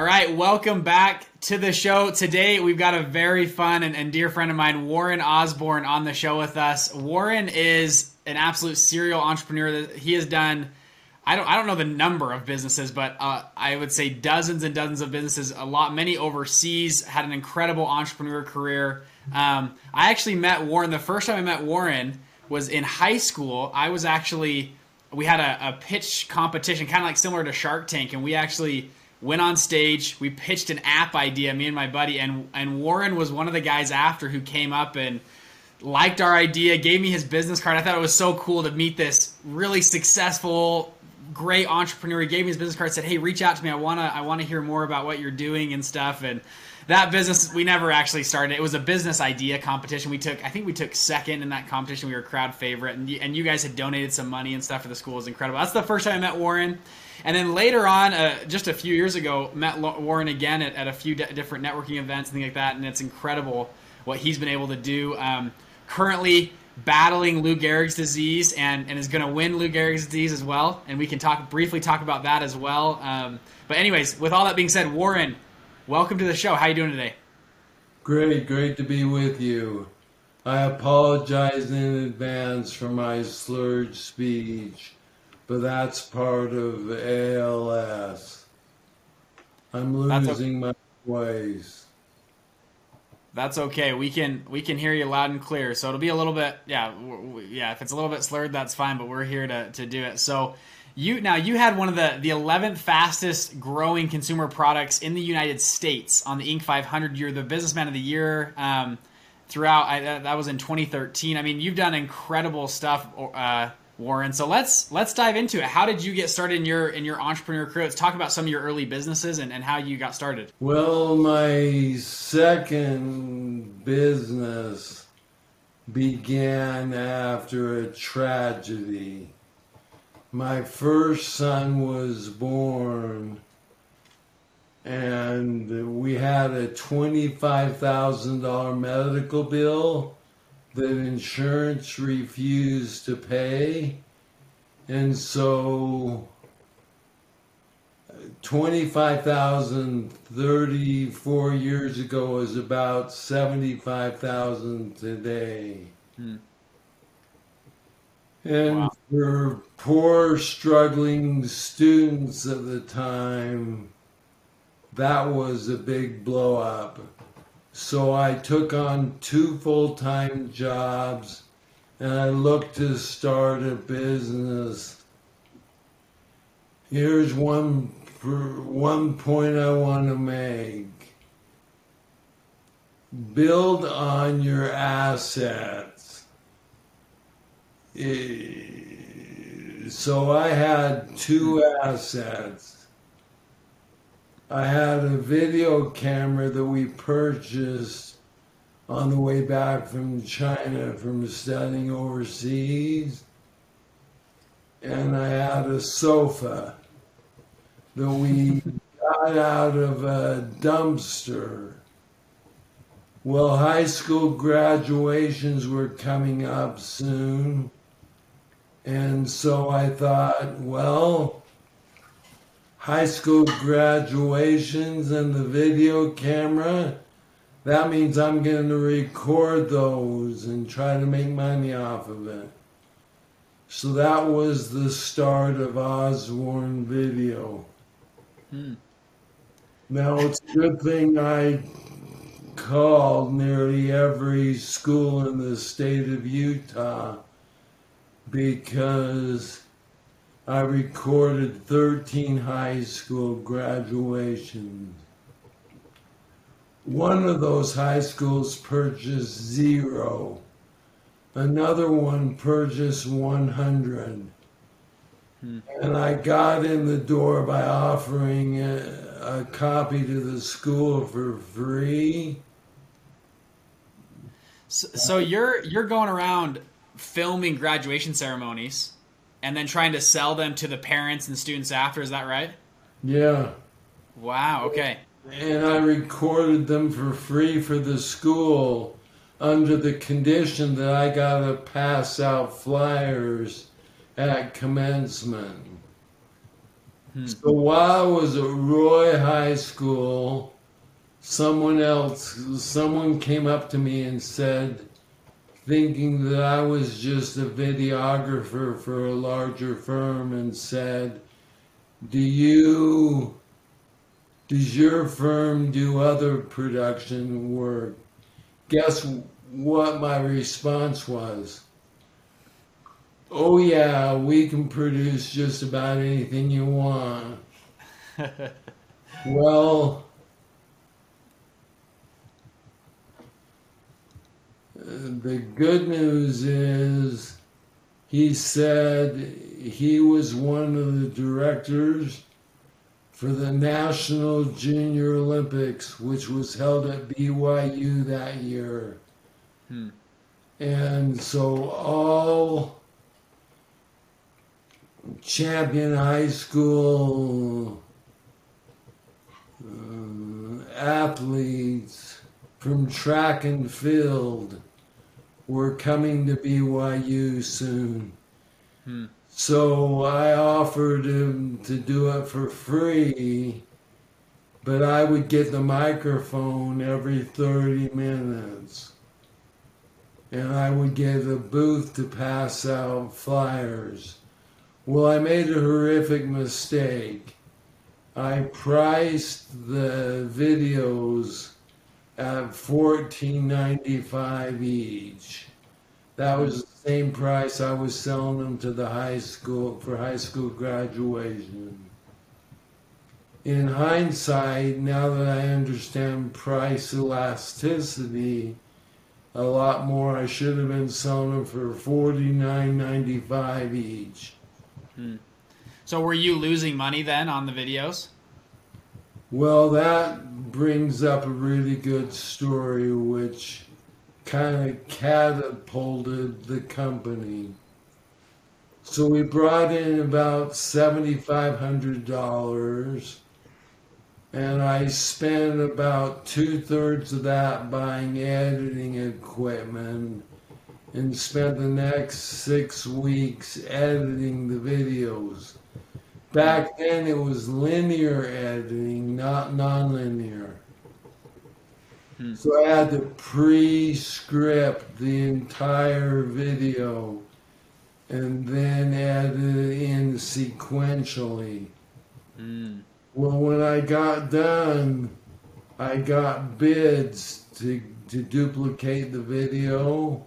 All right, welcome back to the show. Today we've got a very fun and, and, dear friend of mine, Warren Osborne, on the show with us. Warren is an absolute serial entrepreneur. He has done. I don't. I don't know the number of businesses, but uh, I would say dozens and dozens of businesses. A lot, many overseas. Had an incredible entrepreneur career. Um, I actually met Warren. The first time I met Warren was in high school. I was actually. We had a, a pitch competition, kind of like similar to Shark Tank, and we actually went on stage. We pitched an app idea, me and my buddy, and and Warren was one of the guys after who came up and liked our idea, gave me his business card. I thought it was so cool to meet this really successful, great entrepreneur. He gave me his business card, said, "Hey, reach out to me. I wanna I wanna hear more about what you're doing and stuff." And that business we never actually started. It was a business idea competition. We took I think we took second in that competition. We were crowd favorite, and you, and you guys had donated some money and stuff for the school. It was incredible. That's the first time I met Warren. And then later on, uh, just a few years ago, met Warren again at, at a few different networking events and things like that. And it's incredible what he's been able to do. Um, currently battling Lou Gehrig's disease and, and is going to win Lou Gehrig's disease as well. And we can talk briefly talk about that as well. Um, but anyways, with all that being said, Warren, welcome to the show. How are you doing today? Great, great to be with you. I apologize in advance for my slurred speech but that's part of ALS. I'm losing my voice. That's okay. We can we can hear you loud and clear. So it'll be a little bit yeah yeah. If it's a little bit slurred, that's fine. But we're here to to do it. So you now you had one of the the 11th fastest growing consumer products in the United States on the Inc. 500. You're the businessman of the year. Um, throughout I, that was in 2013. I mean, you've done incredible stuff. Uh, Warren. So let's let's dive into it. How did you get started in your in your entrepreneur career? Let's talk about some of your early businesses and, and how you got started. Well, my second business began after a tragedy. My first son was born and we had a $25,000 medical bill that insurance refused to pay. And so 25,000 34 years ago is about 75,000 today. Hmm. And wow. for poor, struggling students at the time, that was a big blow up. So I took on two full time jobs and I looked to start a business. Here's one one point I want to make. Build on your assets. Eh, so I had two assets. I had a video camera that we purchased on the way back from China from studying overseas. And I had a sofa that we got out of a dumpster. Well, high school graduations were coming up soon. And so I thought, well, high school graduations and the video camera, that means I'm going to record those and try to make money off of it. So that was the start of Osborne Video. Hmm. Now it's a good thing I called nearly every school in the state of Utah because I recorded 13 high school graduations. One of those high schools purchased zero. Another one purchased 100. Hmm. And I got in the door by offering a, a copy to the school for free. So, so you're you're going around filming graduation ceremonies and then trying to sell them to the parents and students after. Is that right? Yeah. Wow. Okay. And I recorded them for free for the school under the condition that I got to pass out flyers at commencement. Hmm. So while I was at Roy High School, someone else, someone came up to me and said, thinking that I was just a videographer for a larger firm, and said, Do you, does your firm do other production work? Guess what my response was? Oh, yeah, we can produce just about anything you want. well, the good news is he said he was one of the directors for the National Junior Olympics, which was held at BYU that year. Hmm. And so all champion high school uh, athletes from track and field were coming to BYU soon. Hmm. So I offered him to do it for free, but I would get the microphone every 30 minutes. And I would get a booth to pass out flyers. Well, I made a horrific mistake. I priced the videos at fourteen ninety five each. That was the same price I was selling them to the high school for high school graduation. In hindsight, now that I understand price elasticity a lot more, I should have been selling them for forty nine ninety five each. Hmm. So were you losing money then on the videos? Well, that brings up a really good story, which kind of catapulted the company. So we brought in about $7,500, and I spent about two thirds of that buying editing equipment and spent the next six weeks editing the videos. Back then it was linear editing, not nonlinear. Hmm. So I had to pre-script the entire video and then add it in sequentially. Hmm. Well, when I got done, I got bids to, to duplicate the video.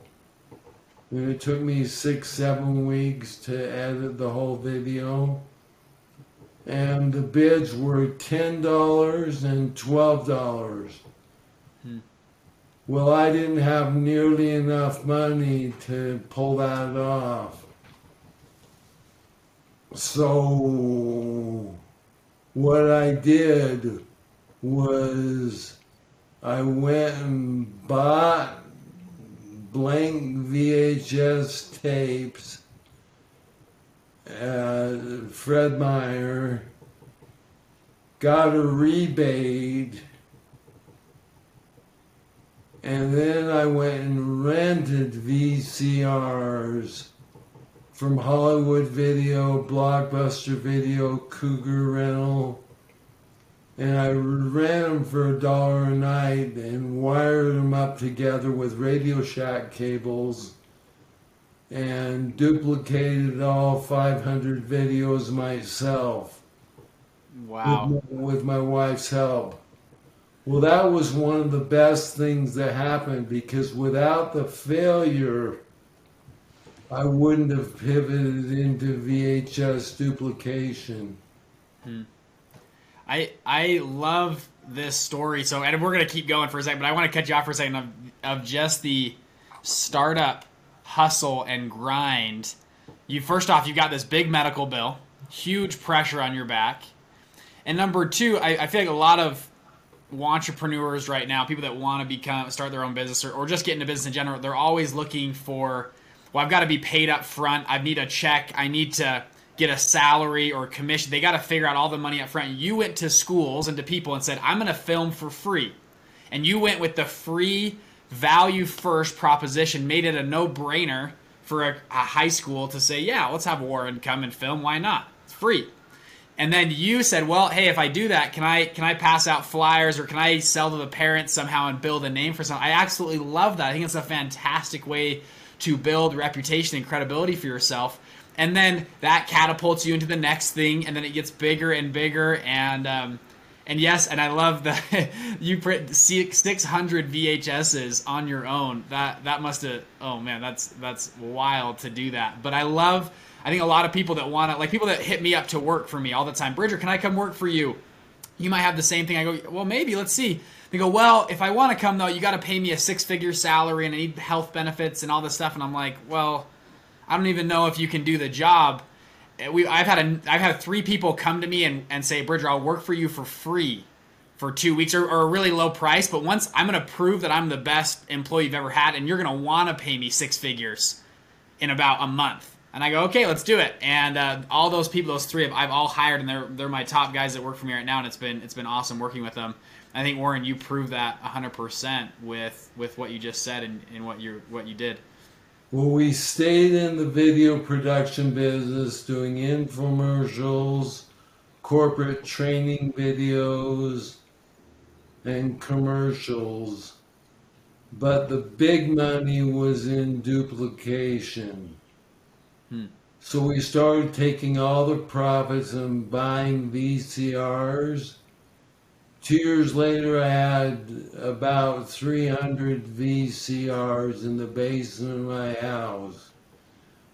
And it took me six, seven weeks to edit the whole video and the bids were $10 and $12. Hmm. Well, I didn't have nearly enough money to pull that off. So, what I did was I went and bought blank VHS tapes uh, Fred Meyer got a rebate, and then I went and rented VCRs from Hollywood Video, Blockbuster Video, Cougar Rental, and I ran them for a dollar a night and wired them up together with Radio Shack cables and duplicated all 500 videos myself. Wow. With my, with my wife's help. Well, that was one of the best things that happened because without the failure, I wouldn't have pivoted into VHS duplication. Hmm. I I love this story. So, and we're gonna keep going for a second, but I want to cut you off for a second of, of just the startup hustle and grind, you first off you got this big medical bill, huge pressure on your back, And number two, I, I feel like a lot of entrepreneurs right now, people that want to become start their own business or, or just get into business in general, they're always looking for, well, I've got to be paid up front. I need a check. I need to get a salary or commission. They got to figure out all the money up front. You went to schools and to people and said, I'm going to film for free. And you went with the free value first proposition, made it a no brainer for a, a, high school to say, yeah, let's have Warren come and film. Why not? It's free. And then you said, well, hey, if I do that, can I can I pass out flyers or can I sell to the parents somehow and build a name for something? I absolutely love that. I think it's a fantastic way to build reputation and credibility for yourself. And then that catapults you into the next thing, and then it gets bigger and bigger. And um, and yes, and I love that you print 600 VHSs on your own. That that must have. Oh man, that's that's wild to do that. But I love. I think a lot of people that want to, like people that hit me up to work for me all the time. Bridger, can I come work for you? You might have the same thing. I go, well, maybe. Let's see. They go, well, if I want to come though, you got to pay me a six-figure salary and I need health benefits and all this stuff. And I'm like, well, I don't even know if you can do the job we I've had a I've had three people come to me and, and say, Bridger, I'll work for you for free for two weeks or, or a really low price, but once I'm gonna prove that I'm the best employee you've ever had and you're gonna wanna pay me six figures in about a month. And I go, okay, let's do it. And uh, all those people, those three, I've all hired, and they're they're my top guys that work for me right now, and it's been it's been awesome working with them. I think Warren, you proved that 100% with with what you just said and, and what you what you did. Well, we stayed in the video production business doing infomercials, corporate training videos, and commercials. But the big money was in duplication. Hmm. So we started taking all the profits and buying VCRs Two years later, I had about 300 VCRs in the basement of my house.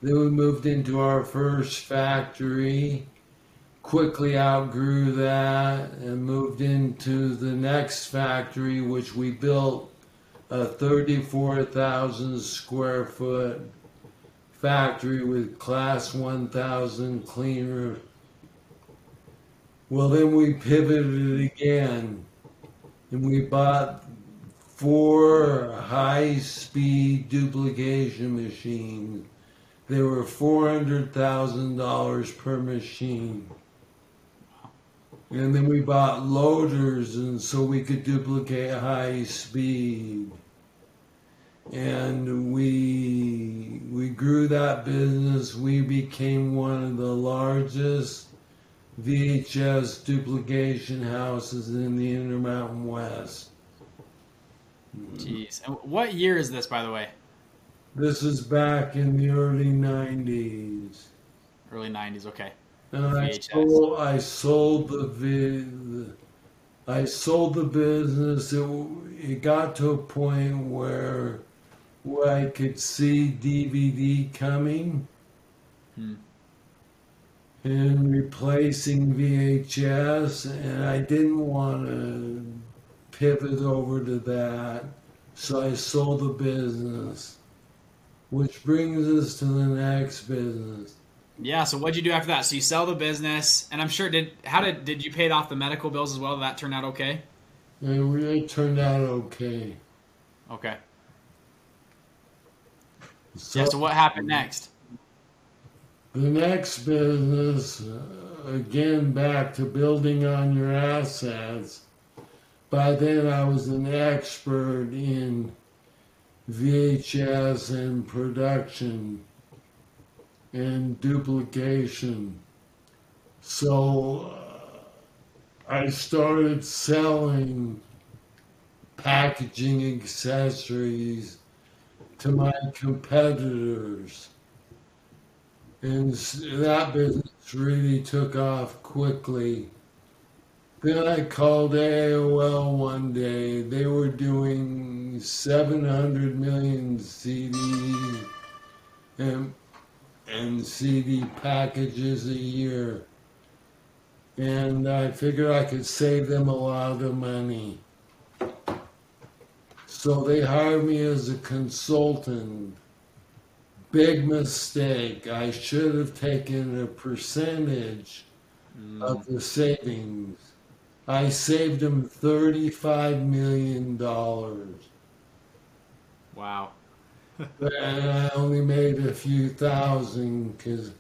Then we moved into our first factory, quickly outgrew that, and moved into the next factory, which we built a 34,000 square foot factory with class 1000 clean room well, then we pivoted again and we bought four high speed duplication machines. They were $400,000 per machine. And then we bought loaders, and so we could duplicate high speed. And we we grew that business. We became one of the largest VHS duplication houses in the Intermountain West. Jeez. And what year is this, by the way? This is back in the early 90s. Early 90s, okay. And I sold, I sold the, the I sold the business. It, it got to a point where where I could see DVD coming. Hmm and replacing VHS, and I didn't want to pivot over to that, so I sold the business. Which brings us to the next business. Yeah. So what'd you do after that? So you sell the business, and I'm sure did how did did you pay off the medical bills as well? Did that turn out okay? It really turned out okay. Okay. So, yeah. So what happened next? The next business, uh, again, back to building on your assets. By then, I was an expert in VHS and production and duplication. So uh, I started selling packaging accessories to my competitors and that business really took off quickly. Then I called AOL one day. They were doing 700 million CDs and, and CD packages a year. And I figured I could save them a lot of money. So they hired me as a consultant big mistake. I should have taken a percentage mm. of the savings. I saved them $35 million. Wow. and I only made a few thousand because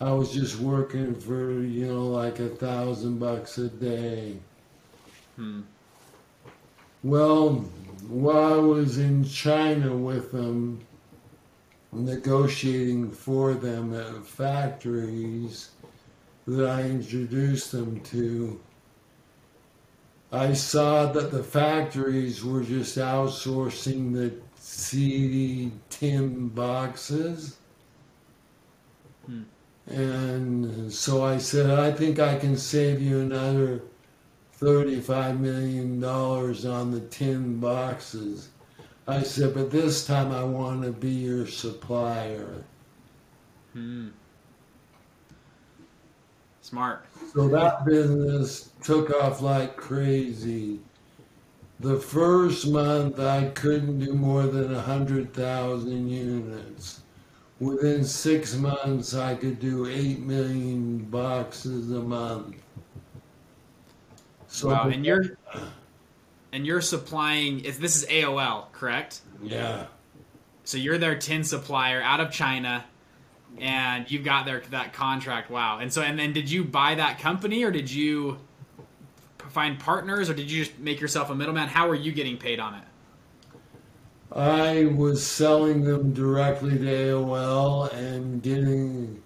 I was just working for, you know, like a thousand bucks a day. Hmm. Well, while I was in China with them, negotiating for them at factories that I introduced them to, I saw that the factories were just outsourcing the CD tin boxes. Hmm. And so I said, I think I can save you another $35 million on the tin boxes. I said, but this time I want to be your supplier. Hmm. Smart. So that business took off like crazy. The first month I couldn't do more than 100,000 units. Within six months I could do 8 million boxes a month. So wow, and you're and you're supplying if this is AOL, correct? Yeah. So you're their tin supplier out of China and you've got their that contract. Wow. And so and then did you buy that company or did you find partners or did you just make yourself a middleman? How are you getting paid on it? I was selling them directly to AOL and getting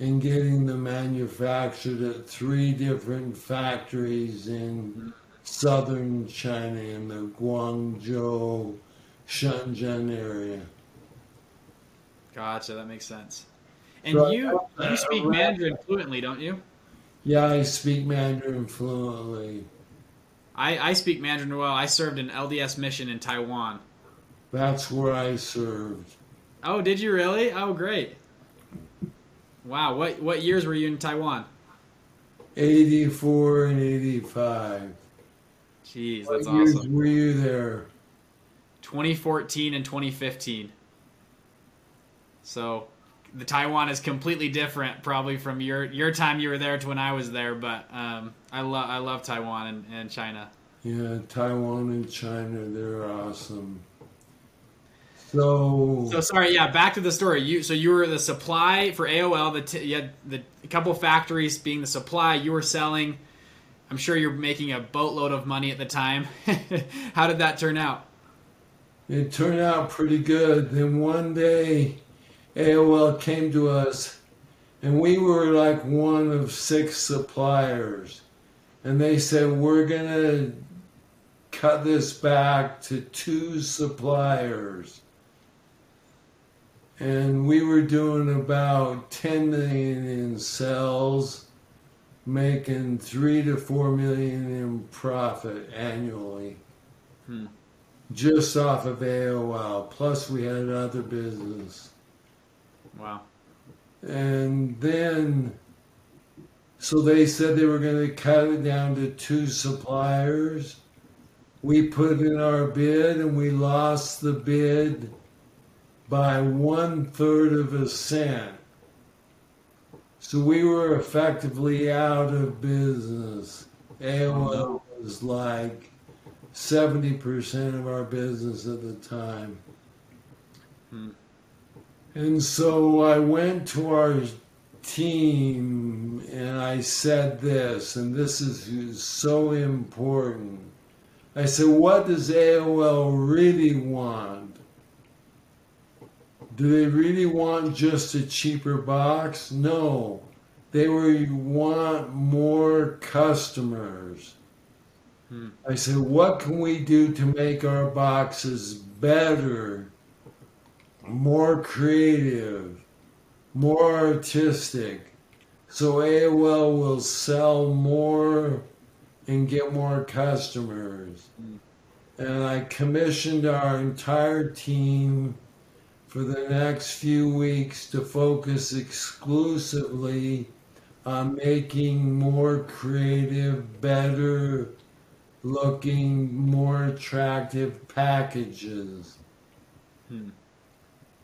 and getting them manufactured at three different factories in southern China in the Guangzhou, Shenzhen area. Gotcha, that makes sense. And so you you speak Mandarin fluently, don't you? Yeah, I speak Mandarin fluently. I, I speak Mandarin well. I served an LDS mission in Taiwan. That's where I served. Oh, did you really? Oh, great. Wow, what what years were you in Taiwan? 84 and 85. Jeez, that's what years awesome. Were you there? 2014 and 2015. So, the Taiwan is completely different, probably from your your time you were there to when I was there. But um, I love I love Taiwan and, and China. Yeah, Taiwan and China, they're awesome. So, so sorry. Yeah, back to the story. You so you were the supply for AOL. The t- you had the a couple factories being the supply. You were selling. I'm sure you're making a boatload of money at the time. How did that turn out? It turned out pretty good. Then one day, AOL came to us, and we were like one of six suppliers, and they said we're gonna cut this back to two suppliers and we were doing about 10 million in sales making 3 to 4 million in profit annually hmm. just off of aol plus we had other business wow and then so they said they were going to cut it down to two suppliers we put in our bid and we lost the bid by one third of a cent. So we were effectively out of business. AOL was like 70% of our business at the time. Hmm. And so I went to our team and I said this, and this is so important. I said, What does AOL really want? Do they really want just a cheaper box? No. They want more customers. Hmm. I said, what can we do to make our boxes better, more creative, more artistic, so AOL will sell more and get more customers? Hmm. And I commissioned our entire team for the next few weeks to focus exclusively on making more creative, better looking, more attractive packages. Hmm.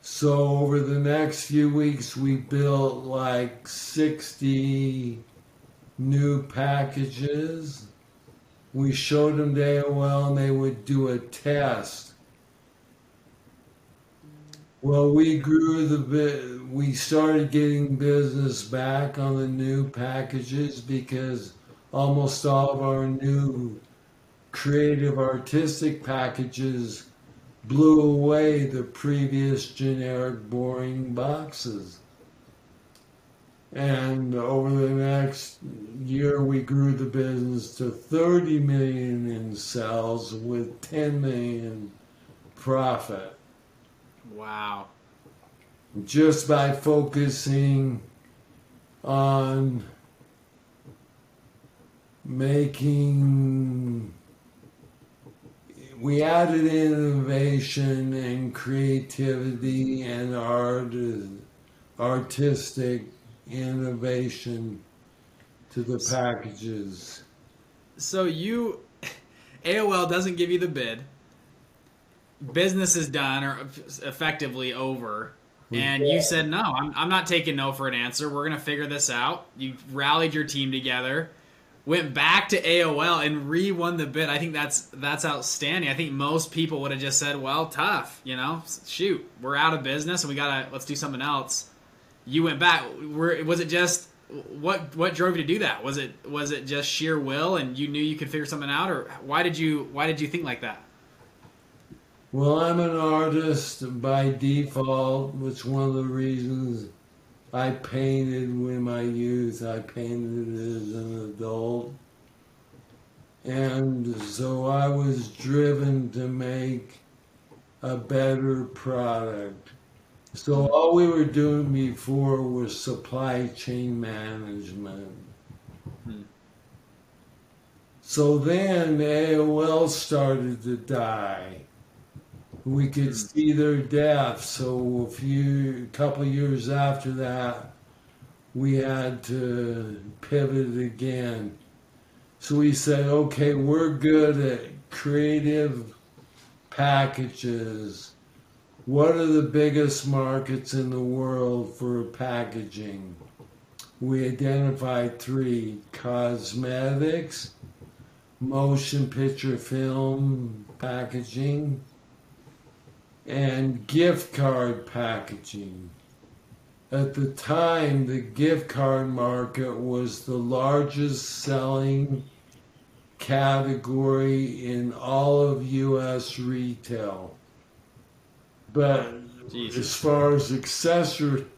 So over the next few weeks, we built like 60 new packages. We showed them to AOL and they would do a test. Well, we grew the bit. We started getting business back on the new packages because almost all of our new creative artistic packages blew away the previous generic boring boxes. And over the next year, we grew the business to 30 million in sales with 10 million profit. Wow. Just by focusing on making we added innovation and creativity and art artistic innovation to the packages. So you AOL doesn't give you the bid. Business is done or effectively over. And you said, no, I'm, I'm not taking no for an answer. We're going to figure this out. You rallied your team together, went back to AOL and re-won the bid. I think that's that's outstanding. I think most people would have just said, well, tough, you know, shoot, we're out of business and we got to let's do something else you went back. Were, was it just what what drove you to do that? Was it was it just sheer will and you knew you could figure something out, or why did you why did you think like that? Well, I'm an artist by default, which one of the reasons I painted in my youth. I painted as an adult. And so I was driven to make a better product. So all we were doing before was supply chain management. Hmm. So then AOL started to die. We could hmm. see their death. So a few, a couple years after that, we had to pivot again. So we said, okay, we're good at creative packages what are the biggest markets in the world for packaging? We identified three cosmetics, motion picture film packaging, and gift card packaging. At the time, the gift card market was the largest selling category in all of US retail. But Jesus. as far as accessories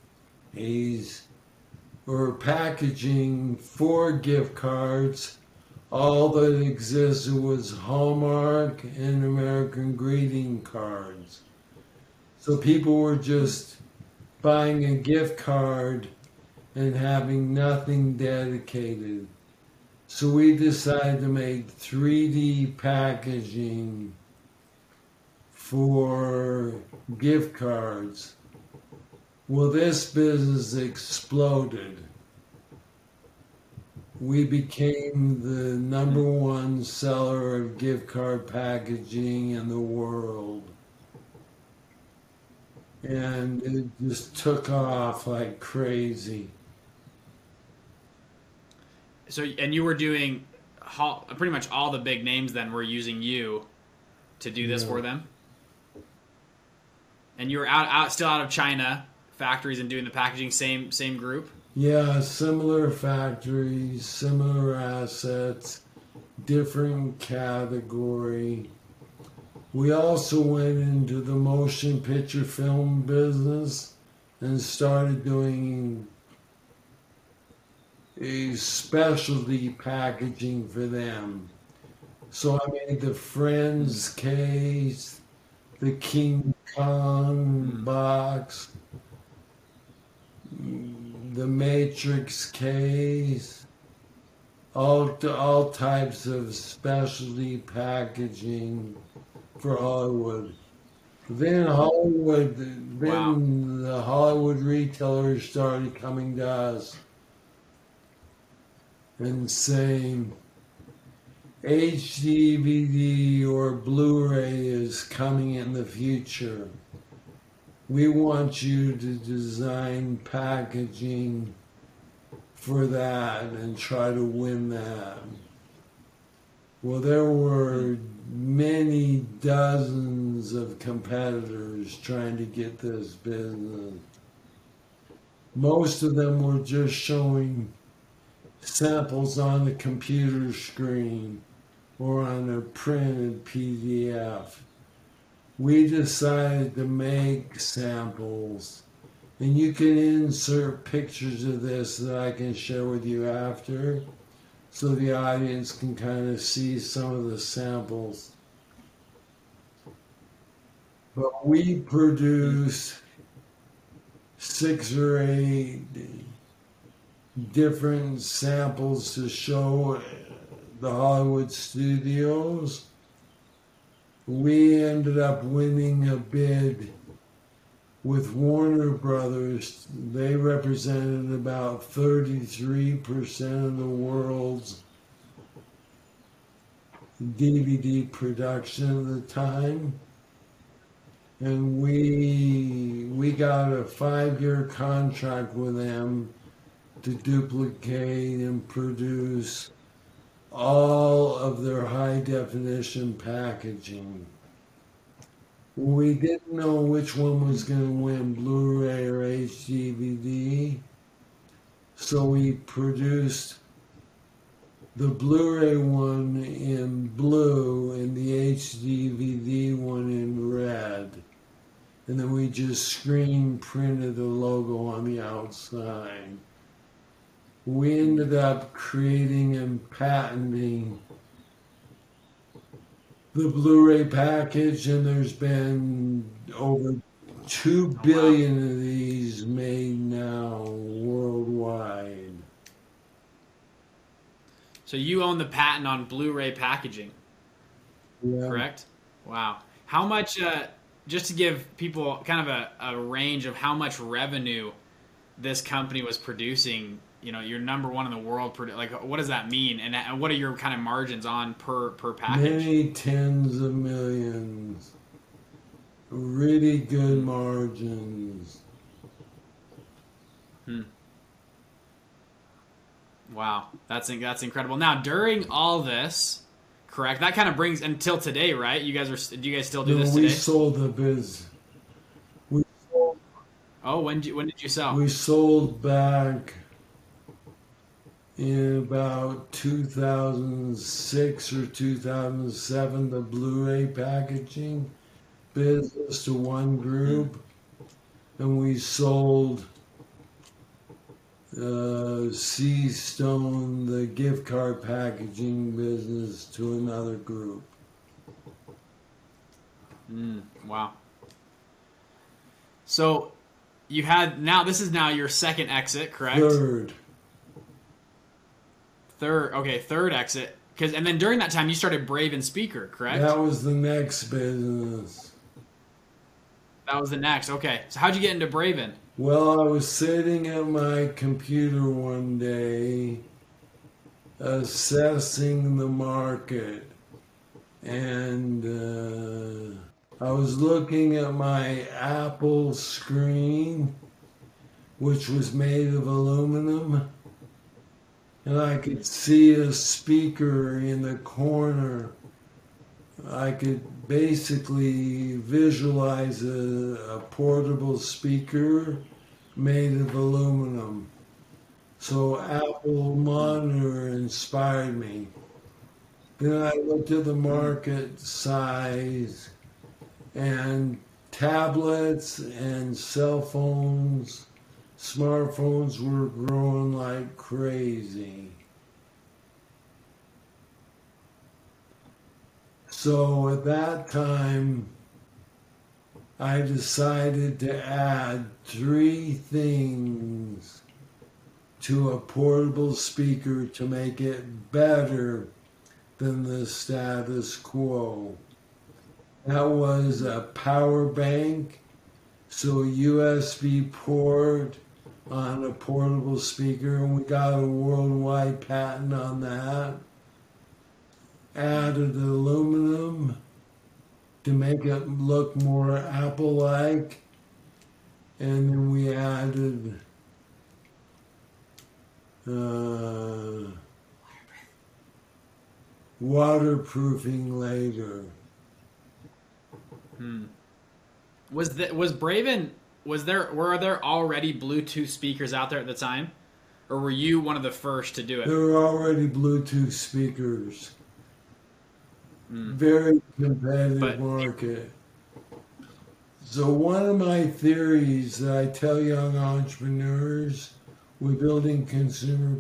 or packaging for gift cards, all that existed was Hallmark and American greeting cards. So people were just buying a gift card and having nothing dedicated. So we decided to make 3D packaging for gift cards. Well, this business exploded. We became the number one seller of gift card packaging in the world. And it just took off like crazy. So, and you were doing pretty much all the big names then were using you to do this yeah. for them? and you were out, out still out of China factories and doing the packaging. Same same group. Yeah, similar factories, similar assets, different category. We also went into the motion picture film business and started doing a specialty packaging for them. So I made the Friends case, the King Kong box, the Matrix case, all all types of specialty packaging for Hollywood. Then Hollywood, then wow. the Hollywood retailers started coming to us and saying, HDVD or Blu-ray is coming in the future. We want you to design packaging for that and try to win that. Well, there were many dozens of competitors trying to get this business. Most of them were just showing samples on the computer screen or on a printed PDF. We decided to make samples, and you can insert pictures of this that I can share with you after so the audience can kind of see some of the samples. But we produce six or eight different samples to show the Hollywood studios. We ended up winning a bid with Warner Brothers. They represented about 33% of the world's DVD production at the time. And we we got a five-year contract with them to duplicate and produce all of their high definition packaging. We didn't know which one was going to win Blu ray or HDVD, so we produced the Blu ray one in blue and the HDVD one in red. And then we just screen printed the logo on the outside we ended up creating and patenting the Blu-ray package, and there's been over two billion of these made now worldwide. So you own the patent on Blu-ray packaging, Yeah. correct? Wow. How much? Uh, just to give people kind of a, a range of how much revenue this company was producing you know you're number one in the world per like what does that mean and what are your kind of margins on per per package Many tens of millions. Really good margins. hmm. wow that's that's incredible now during all this correct that kind of brings until today right you guys are do you guys still do No, this we sold the biz. We sold, oh when did you, when did you sell we sold back in about 2006 or 2007 the Blu-ray packaging business to one group, and we sold uh, Sea Stone, the gift card packaging business, to another group. Mm, wow. So you had now this is now your second exit, correct? Third, Third, okay, third exit. Because and then during that time you started Braven Speaker, correct? that was the next business. That was the next. Okay, so how'd you get into Braven? Well, I was sitting at my computer one day assessing the market, and uh, I was looking at my Apple screen, which was made of aluminum, and I could see a speaker in the corner. I could basically visualize a, a portable speaker made of aluminum. So Apple Monitor inspired me. Then I looked at the market size and tablets and cell phones, smartphones were growing like crazy. So at that time, I decided to add three things to a portable speaker to make it better than the status quo. That was a power bank, so USB port on a portable speaker, and we got a worldwide patent on that added aluminum to make it look more Apple like. And then we added uh, waterproofing later. Was the, was Braven was there were there already Bluetooth speakers out there at the time, or were you one of the first to do it? There were already Bluetooth speakers. Very competitive But- market. So one of my theories that I tell young entrepreneurs with building consumer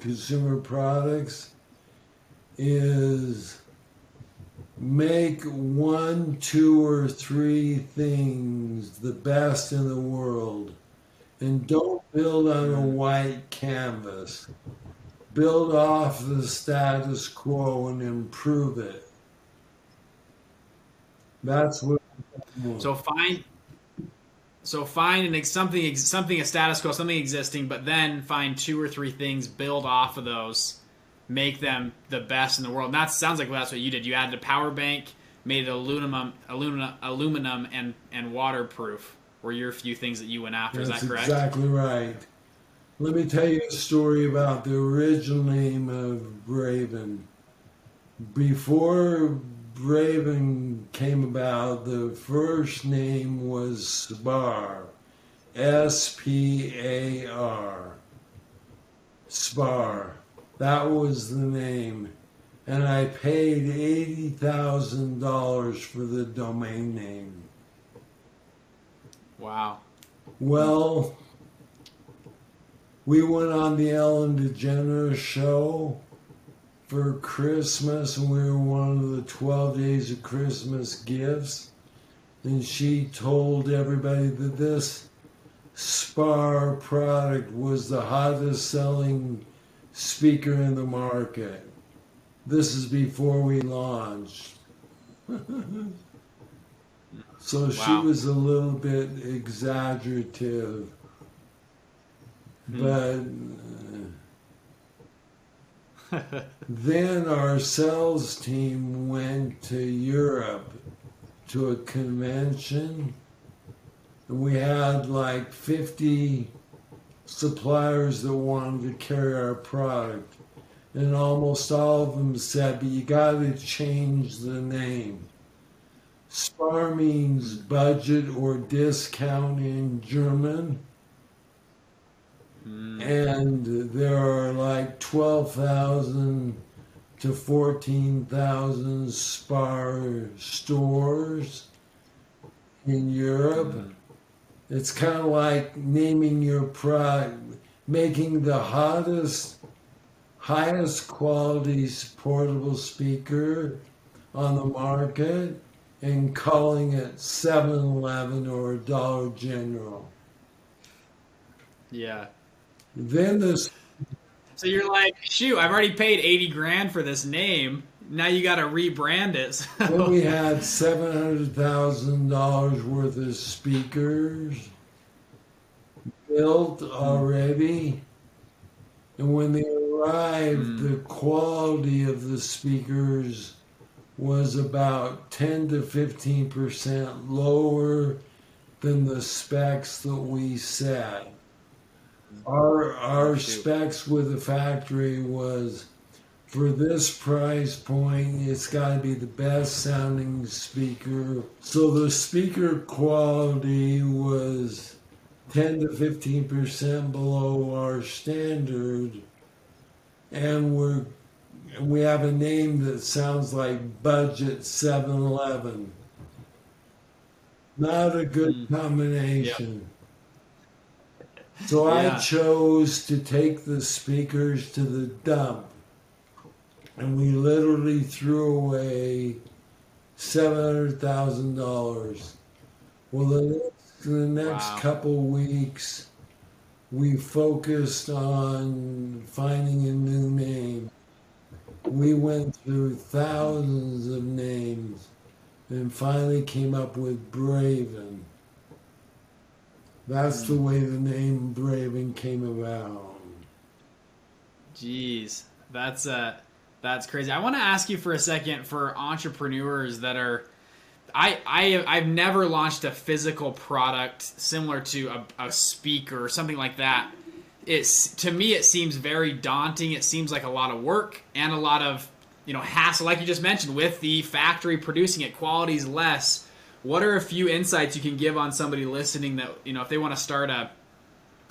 consumer products is make one, two, or three things the best in the world. And don't build on a white canvas. Build off the status quo and improve it. That's what. So find so find an something something a status quo, something existing, but then find two or three things, build off of those, make them the best in the world. And that sounds like that's what you did. You added a power bank, made it aluminum, aluminum, aluminum, and and waterproof. Were your few things that you went after? That's Is that correct? exactly right. Let me tell you a story about the original name of Braven. Before Braven came about, the first name was Spar. S P A R. Spar. That was the name. And I paid $80,000 for the domain name. Wow. Well, we went on the Ellen DeGeneres show for Christmas, and we were one of the 12 days of Christmas gifts. And she told everybody that this Spar product was the hottest selling speaker in the market. This is before we launched. so she was a little bit exaggerative. But uh, then our sales team went to Europe to a convention, we had like 50 suppliers that wanted to carry our product. And almost all of them said, but you got to change the name. Spar means budget or discount in German. Hmm. And there are like 12,000 to 14,000 Spar stores in Europe. Hmm. It's kind of like naming your product, making the hottest, highest quality portable speaker on the market and calling it 7 Eleven or Dollar General. Yeah. Then this So you're like, shoot, I've already paid eighty grand for this name. Now you got to rebrand it. Then we had seven hundred thousand dollars worth of speakers built already, and when they arrived, hmm. the quality of the speakers was about ten to fifteen percent lower than the specs that we set. Hmm. Our our specs with the factory was for this price point, it's got to be the best sounding speaker. So the speaker quality was 10 to 15 percent below our standard, and we're we have a name that sounds like Budget 7-Eleven. Not a good hmm. combination. So Yeah. I chose to take the speakers to the dump and we literally threw away seven hundred thousand dollars. Well, the next, the next Wow. couple weeks, we focused on finding a new name. We went through thousands of names, and finally came up with Braven. That's the way the name Braven came about. Jeez, that's uh, that's crazy. I want to ask you for a second for entrepreneurs that are. I, I I've never launched a physical product similar to a, a speaker or something like that. it's to me it seems very daunting. It seems like a lot of work and a lot of you know hassle, like you just mentioned, with the factory producing it. Quality's less. What are a few insights you can give on somebody listening that you know if they want to start a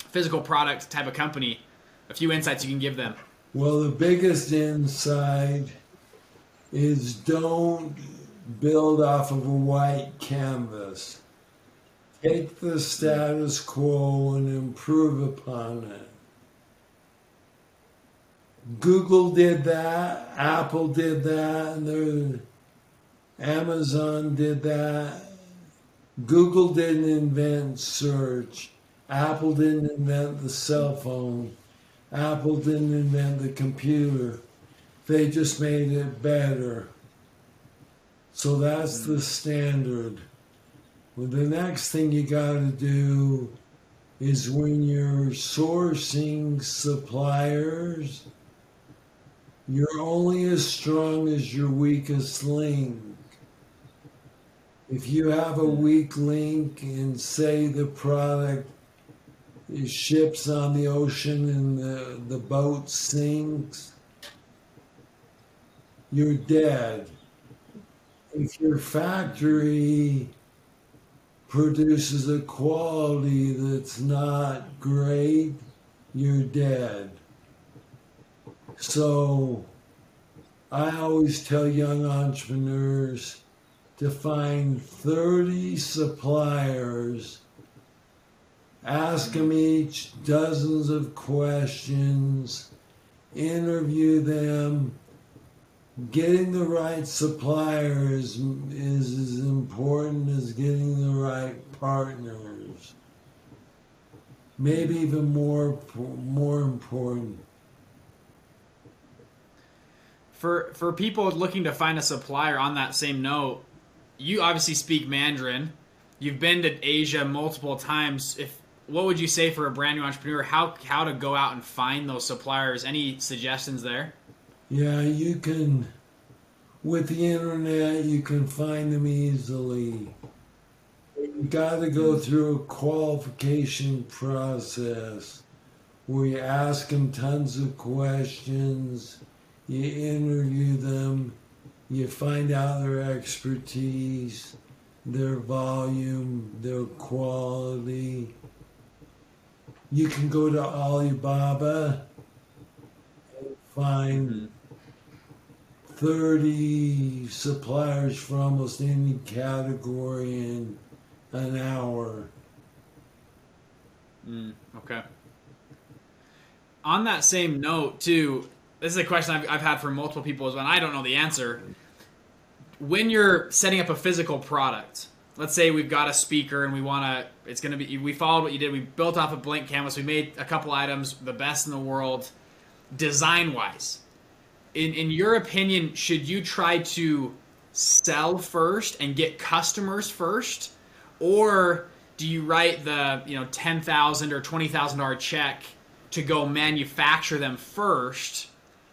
physical product type of company? A few insights you can give them. Well, the biggest insight is don't build off of a white canvas. Take the status quo and improve upon it. Google did that, Apple did that, and Amazon did that. Google didn't invent search. Apple didn't invent the cell phone. Apple didn't invent the computer. They just made it better. So that's the mm. standard. Well, the next thing you got to do is when you're sourcing suppliers, you're only as strong as your weakest link. If you have a weak link and say the product ships on the ocean and the, the boat sinks, you're dead. If your factory produces a quality that's not great, you're dead. So I always tell young entrepreneurs to find 30 suppliers, ask them each dozens of questions, interview them. Getting the right suppliers is as important as getting the right partners. Maybe even more more important. For for people looking to find a supplier on that same note, you obviously speak Mandarin. You've been to Asia multiple times. If what would you say for a brand new entrepreneur how how to go out and find those suppliers? Any suggestions there? Yeah, you can with the internet you can find them easily. You got to go through a qualification process where you ask them tons of questions, you interview them, you find out their expertise, their volume, their quality. You can go to Alibaba and find 30 suppliers for almost any category in an hour. Mm, okay. On that same note, too, this is a question I've, I've had for multiple people as well, and I don't know the answer when you're setting up a physical product, let's say we've got a speaker and we want to, it's going to be, we followed what you did. We built off a blank canvas. We made a couple items, the best in the world, design wise. In, in your opinion, should you try to sell first and get customers first? Or do you write the, you know, 10000 or $20,000 check to go manufacture them first?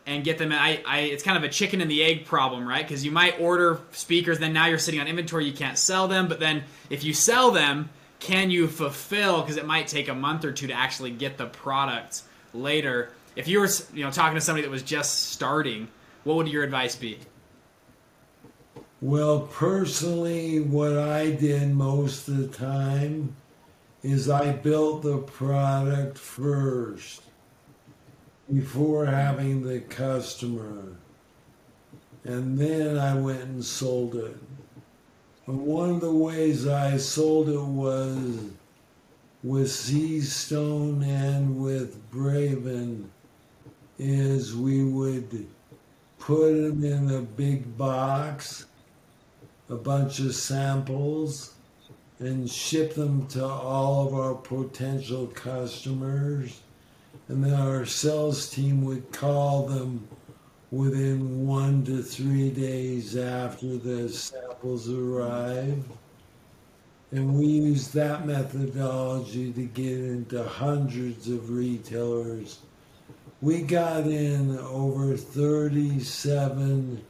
And get them. I, I, it's kind of a chicken and the egg problem, right? Because you might order speakers, then now you're sitting on inventory, you can't sell them. But then if you sell them, can you fulfill? Because it might take a month or two to actually get the product later. If you were, you know, talking to somebody that was just starting, what would your advice be? Well, personally, what I did most of the time is I built the product first before having the customer. And then I went and sold it. And one of the ways I sold it was with Seastone and with Braven is we would put them in a big box, a bunch of samples, and ship them to all of our potential customers and then our sales team would call them within one to three days after the samples arrived. And we used that methodology to get into hundreds of retailers. We got in over 37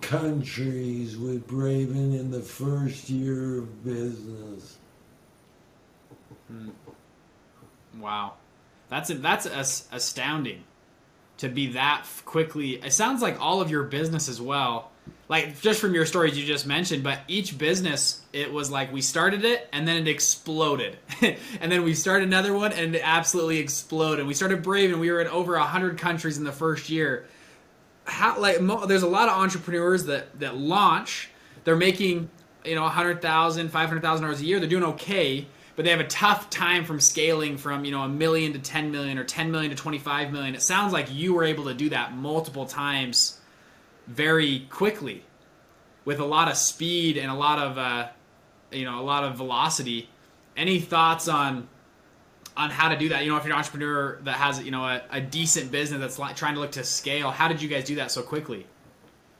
countries with Braven in the first year of business. Hmm. Wow. That's that's astounding to be that quickly. It sounds like all of your business as well. Like just from your stories you just mentioned, but each business it was like we started it and then it exploded, and then we started another one and it absolutely exploded. We started Braven and we were in over hundred countries in the first year. How like mo- there's a lot of entrepreneurs that that launch, they're making you know 100,000, 500,000 dollars a year. They're doing okay, but they have a tough time from scaling from you know a million to 10 million or 10 million to 25 million. It sounds like you were able to do that multiple times very quickly with a lot of speed and a lot of uh, you know a lot of velocity. Any thoughts on on how to do that? You know if you're an entrepreneur that has you know a, a decent business that's like trying to look to scale how did you guys do that so quickly?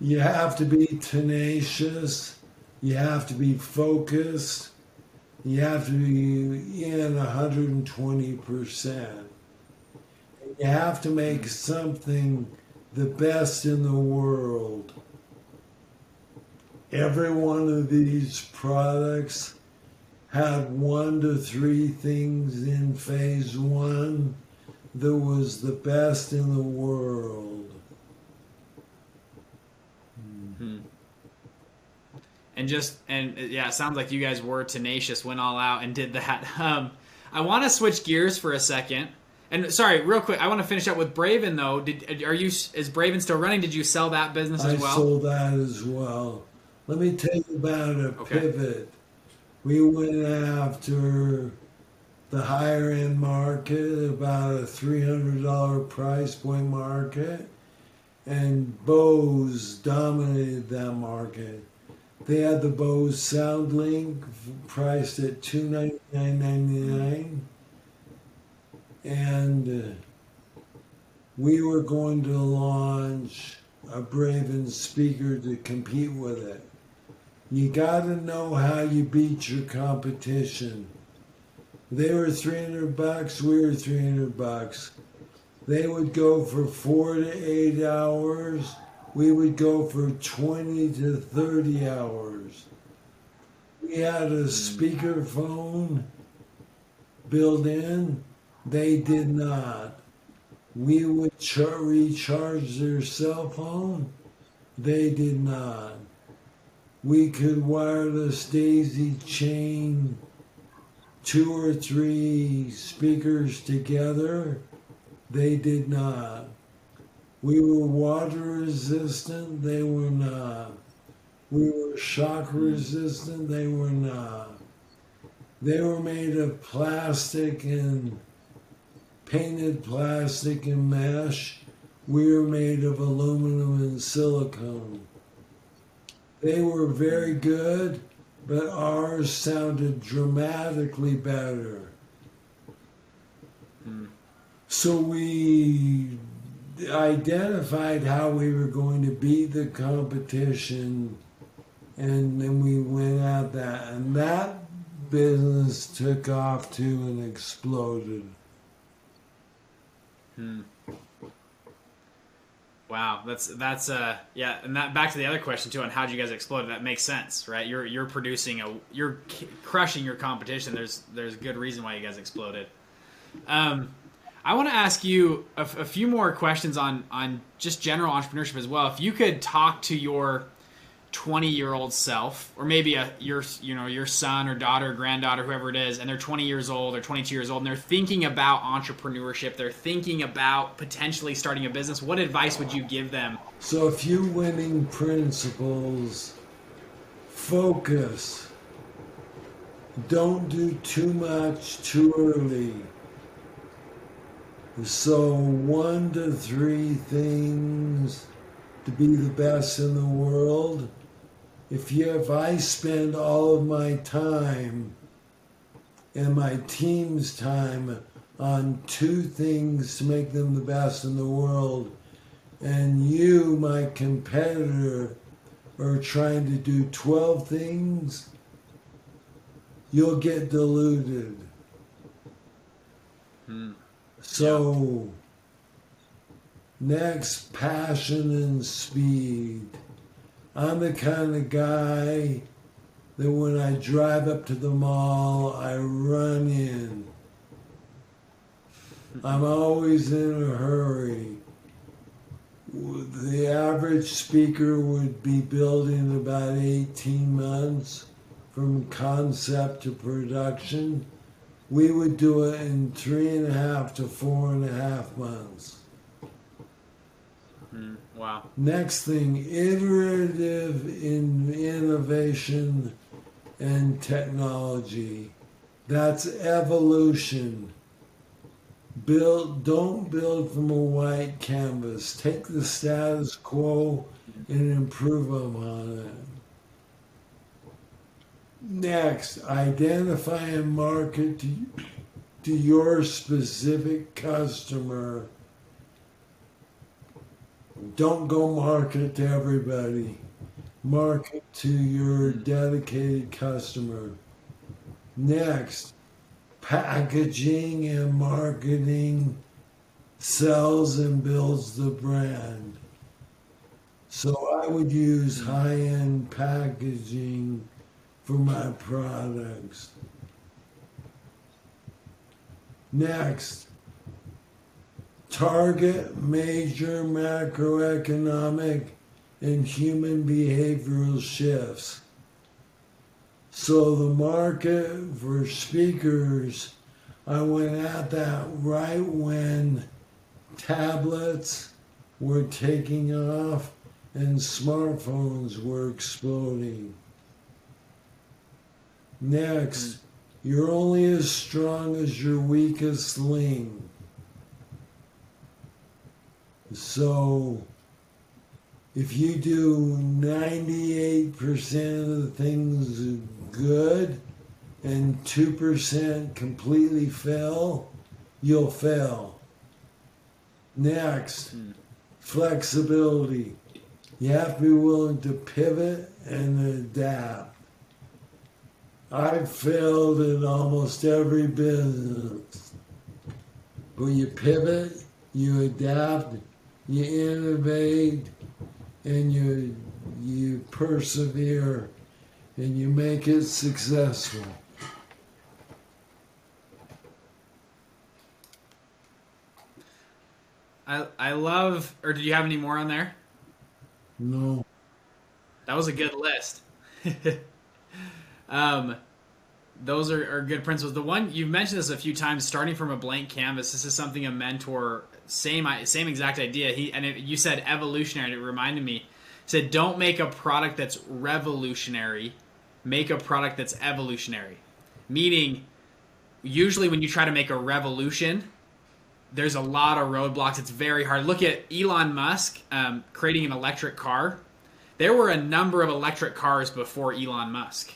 You have to be tenacious. You have to be focused you have to be in 120%. You have to make something the best in the world. Every one of these products had one to three things in phase one that was the best in the world. And just and yeah, it sounds like you guys were tenacious, went all out and did that. Um, I want to switch gears for a second. And sorry, real quick, I want to finish up with Braven though. Did are you is Braven still running? Did you sell that business as well? I sold that as well. Let me tell you about a okay. pivot. We went after the higher end market, about a three hundred dollar price point market, and Bose dominated that market. They had the Bose SoundLink priced at two ninety nine ninety nine, and uh, we were going to launch a Braven speaker to compete with it. You got to know how you beat your competition. They were 300 bucks, we were 300 bucks. They would go for four to eight hours we would go for 20 to 30 hours. We had a hmm. speakerphone built in, they did not. We would char- recharge their cell phone, they did not. We could wireless daisy chain two or three speakers together, they did not. We were water resistant, they were not. We were shock resistant, they were not. They were made of plastic and painted plastic and mesh. We were made of aluminum and silicone. They were very good, but ours sounded dramatically better. Mm. So we identified how we were going to beat the competition, and then we went at that, and that business took off too and exploded. Hmm. Wow, that's that's uh yeah, and that back to the other question too on how you guys explode? That makes sense, right? You're you're producing a you're crushing your competition. There's there's a good reason why you guys exploded. Um, I want to ask you a, a, few more questions on on just general entrepreneurship as well. If you could talk to your 20 year old self, or maybe a your you know your son or daughter, or granddaughter, whoever it is, and they're 20 years old or 22 years old, and they're thinking about entrepreneurship, they're thinking about potentially starting a business. What advice would you give them? So, a few winning principles: focus. Don't do too much too early so, one to three things to be the best in the world. If you, if I spend all of my time and my team's time on two things to make them the best in the world, and you, my competitor, are trying to do 12 things, you'll get diluted. Hmm. So, next, passion and speed. I'm the kind of guy that when I drive up to the mall, I run in. I'm always in a hurry. The average speaker would be building about 18 months from concept to production. We would do it in three and a half to four and a half months. Mm, wow. Next thing, iterative in innovation and technology. That's evolution. Build don't build from a white canvas. Take the status quo and improve upon it. Next, identify and market to, to your specific customer. Don't go market to everybody. Market to your dedicated customer. Next, packaging and marketing sells and builds the brand. So I would use high end packaging for my products. Next, target major macroeconomic and human behavioral shifts. So the market for speakers, I went at that right when tablets were taking off and smartphones were exploding. Next, you're only as strong as your weakest link. So, if you do 98% of the things good and 2% completely fail, you'll fail. Next, flexibility. You have to be willing to pivot and adapt. I've failed in almost every business. But you pivot, you adapt, you innovate, and you you persevere and you make it successful. I I love. Or did you have any more on there? No. That was a good list. um, those are, are good principles. The one you've mentioned this a few times, starting from a blank canvas. This is something a mentor, same same exact idea. He and it, you said evolutionary. And it reminded me. Said, "Don't make a product that's revolutionary. Make a product that's evolutionary." Meaning, usually when you try to make a revolution, there's a lot of roadblocks. It's very hard. Look at Elon Musk um, creating an electric car. There were a number of electric cars before Elon Musk,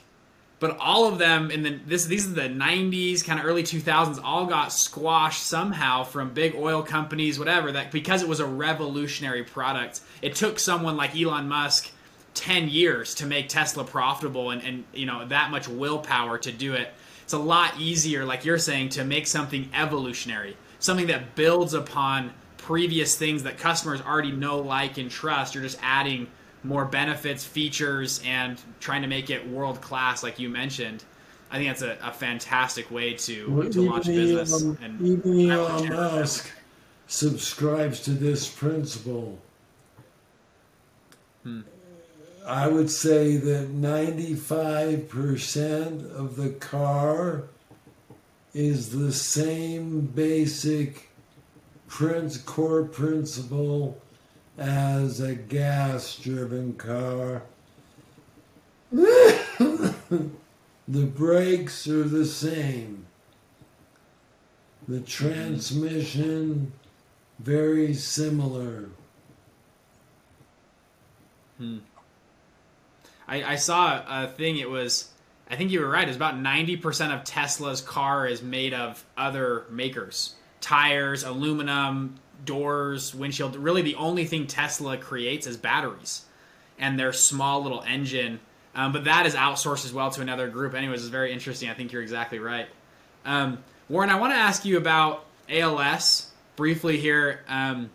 but all of them in the this these are the 90s, kind of early 2000s, all got squashed somehow from big oil companies, whatever. That because it was a revolutionary product, it took someone like Elon Musk 10 years to make Tesla profitable, and, and you know that much willpower to do it. It's a lot easier, like you're saying, to make something evolutionary something that builds upon previous things that customers already know, like, and trust. You're just adding more benefits, features, and trying to make it world class, like you mentioned. I think that's a, a fantastic way to, Well, to launch a business. Elon, and even Elon would share that. Musk subscribes to this principle. Hmm. I would say that 95% of the car is the same basic prince core principle as a gas driven car. the brakes are the same. The transmission very similar. Hmm. I, I saw a thing. It was, I think you were right. It's about ninety percent of Tesla's car is made of other makers, tires, aluminum, doors, windshield. Really, the only thing Tesla creates is batteries, and their small little engine. Um, but that is outsourced as well to another group. Anyways, it's very interesting. I think you're exactly right. Um, Warren, I want to ask you about ALS briefly here. Um,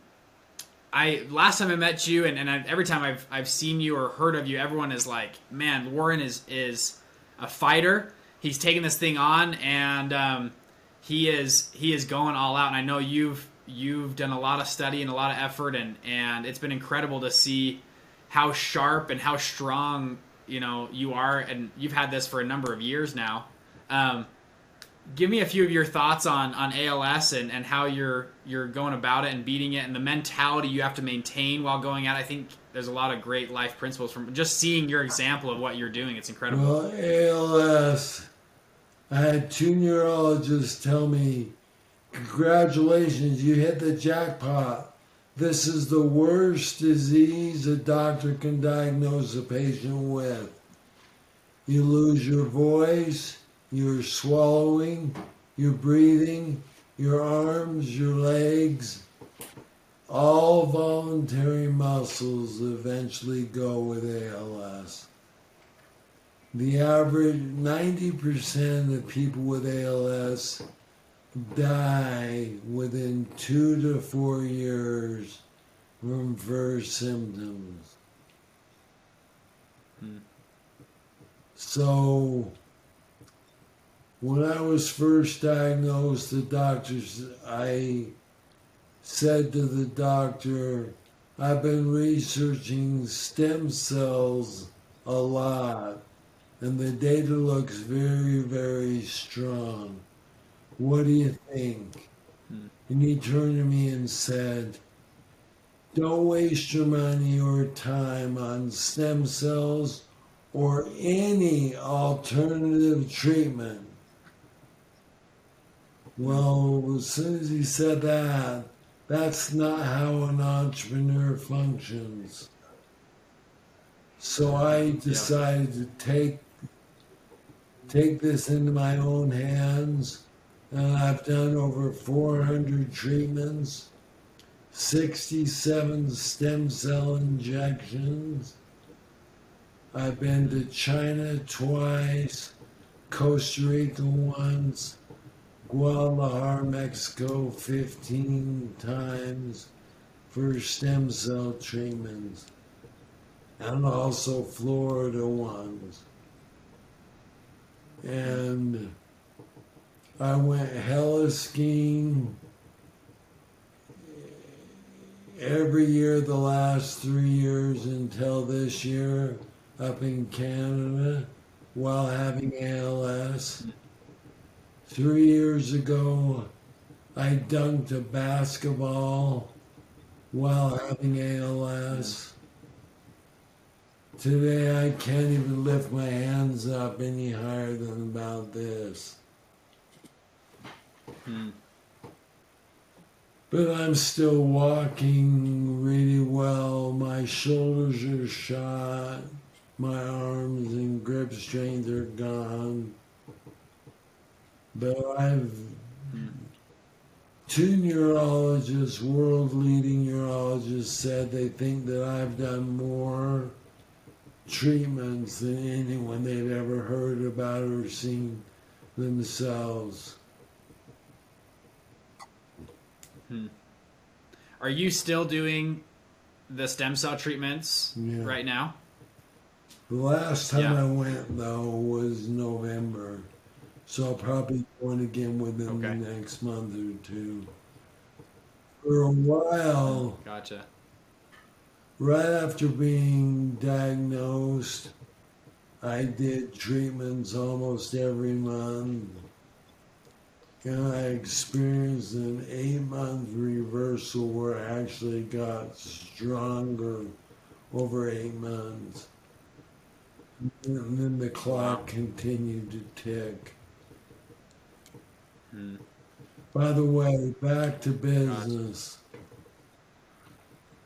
I last time I met you, and, and I, every time I've I've seen you or heard of you, everyone is like, "Man, Warren is is a fighter. He's taking this thing on, and um, he is he is going all out, and I know you've you've done a lot of study and a lot of effort, and and it's been incredible to see how sharp and how strong you know you are, and you've had this for a number of years now. Um, give me a few of your thoughts on on ALS and, and how you're you're going about it and beating it and the mentality you have to maintain while going at. I think there's a lot of great life principles from just seeing your example of what you're doing. It's incredible. Well, ALS, I had two neurologists tell me, "Congratulations, you hit the jackpot. This is the worst disease a doctor can diagnose a patient with. You lose your voice." your swallowing, your breathing, your arms, your legs, all voluntary muscles eventually go with ALS. The average 90% of people with ALS die within two to four years from first symptoms. Hmm. So, when I was first diagnosed, the doctors, I said to the doctor, I've been researching stem cells a lot, and the data looks very, very strong. What do you think? Hmm. And he turned to me and said, Don't waste your money or time on stem cells or any alternative treatment well, as soon as he said that, that's not how an entrepreneur functions. So I decided to take take this into my own hands, and I've done over 400 treatments, 67 stem cell injections. I've been to China twice, Costa Rica once, Guadalajara, Mexico 15 times for stem cell treatments, and also Florida ones. And I went heli skiing every year the last three years until this year up in Canada while having ALS. Three years ago, I dunked a basketball while having ALS. Today, I can't even lift my hands up any higher than about this. Hmm. But I'm still walking really well. My shoulders are shot. My arms and grip strength are gone. But I've two neurologists, world leading neurologists, said they think that I've done more treatments than anyone they've ever heard about or seen themselves. Hmm. Are you still doing the stem cell treatments yeah. right now? The last time yeah. I went though was November. So I'll probably go in again within okay. the next month or two. For a while. Gotcha. Right after being diagnosed, I did treatments almost every month. And I experienced an eight month reversal where I actually got stronger over eight months. And then the clock continued to tick. Mm. By the way, back to business.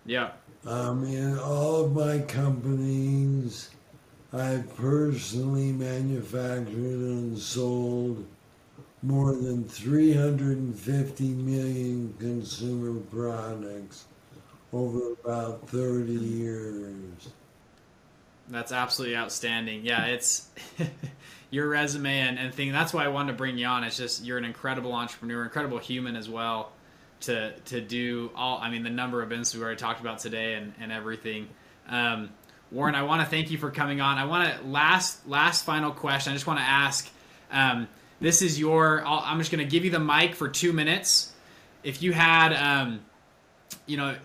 Yeah. Um, in all of my companies, I've personally manufactured and sold more than 350 million consumer products over about 30 years. That's absolutely outstanding. Yeah, it's your resume and, and thing. That's why I wanted to bring you on. It's just you're an incredible entrepreneur, incredible human as well. To to do all, I mean, the number of businesses we already talked about today and and everything. Um, Warren, I want to thank you for coming on. I want to last last final question. I just want to ask. Um, this is your. i am just going to give you the mic for two minutes. If you had, um, you know,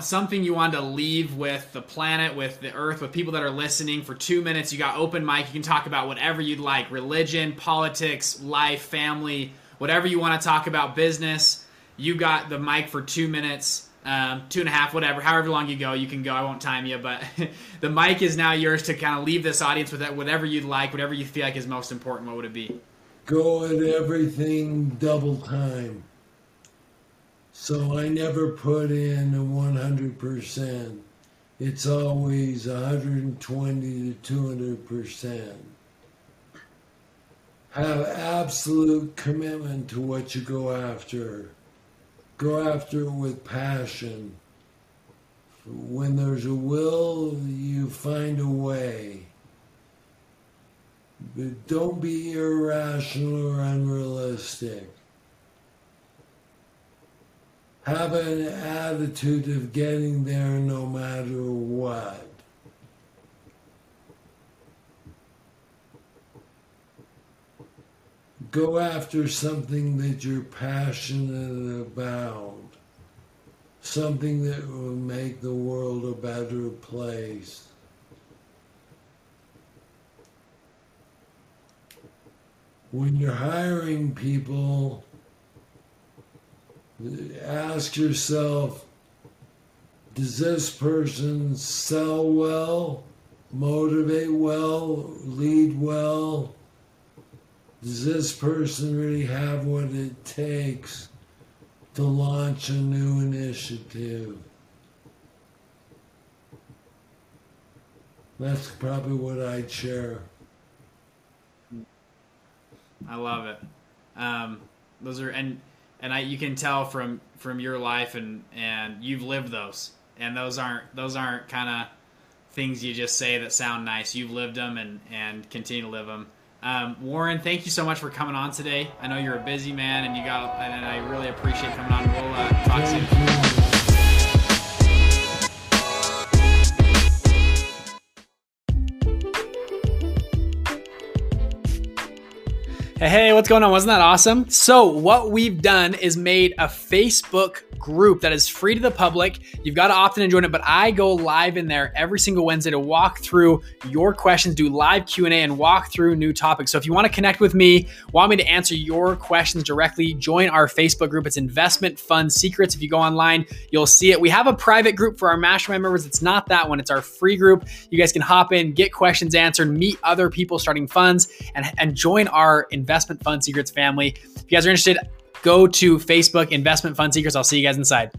something you wanted to leave with the planet, with the Earth, with people that are listening for two minutes, you got open mic. You can talk about whatever you'd like: religion, politics, life, family, whatever you want to talk about, business. You got the mic for two minutes um, two and a half, whatever, however long you go, you can go. I won't time you, but the mic is now yours to kind of leave this audience with that, whatever you'd like, whatever you feel like is most important. What would it be? Go at everything double time. So I never put in a 100%. It's always 120 to 200%. Have absolute commitment to what you go after go after it with passion. When there's a will, you find a way. But don't be irrational or unrealistic. Have an attitude of getting there no matter what. go after something that you're passionate about, something that will make the world a better place. When you're hiring people, ask yourself does this person sell well, motivate well, lead well? does this person really have what it takes to launch a new initiative? That's probably what I'd share. I love it. Um, those are and and I you can tell from from your life and and you've lived those and those aren't those aren't kind of things you just say that sound nice. You've lived them and and continue to live them. Um, Warren, thank you so much for coming on today. I know you're a busy man, and you got, and I really appreciate coming on. We'll uh, talk soon. Hey, what's going on? Wasn't that awesome? So, what we've done is made a Facebook group that is free to the public. You've got to opt in and join it, but I go live in there every single Wednesday to walk through your questions, do live Q&A and walk through new topics. So if you want to connect with me, want me to answer your questions directly, join our Facebook group. It's Investment Fund Secrets. If you go online, you'll see it. We have a private group for our mastermind members. It's not that one. It's our free group. You guys can hop in, get questions answered, meet other people starting funds and and join our investment Investment Fund Secrets family. If you guys are interested, go to Facebook Investment Fund Secrets. I'll see you guys inside.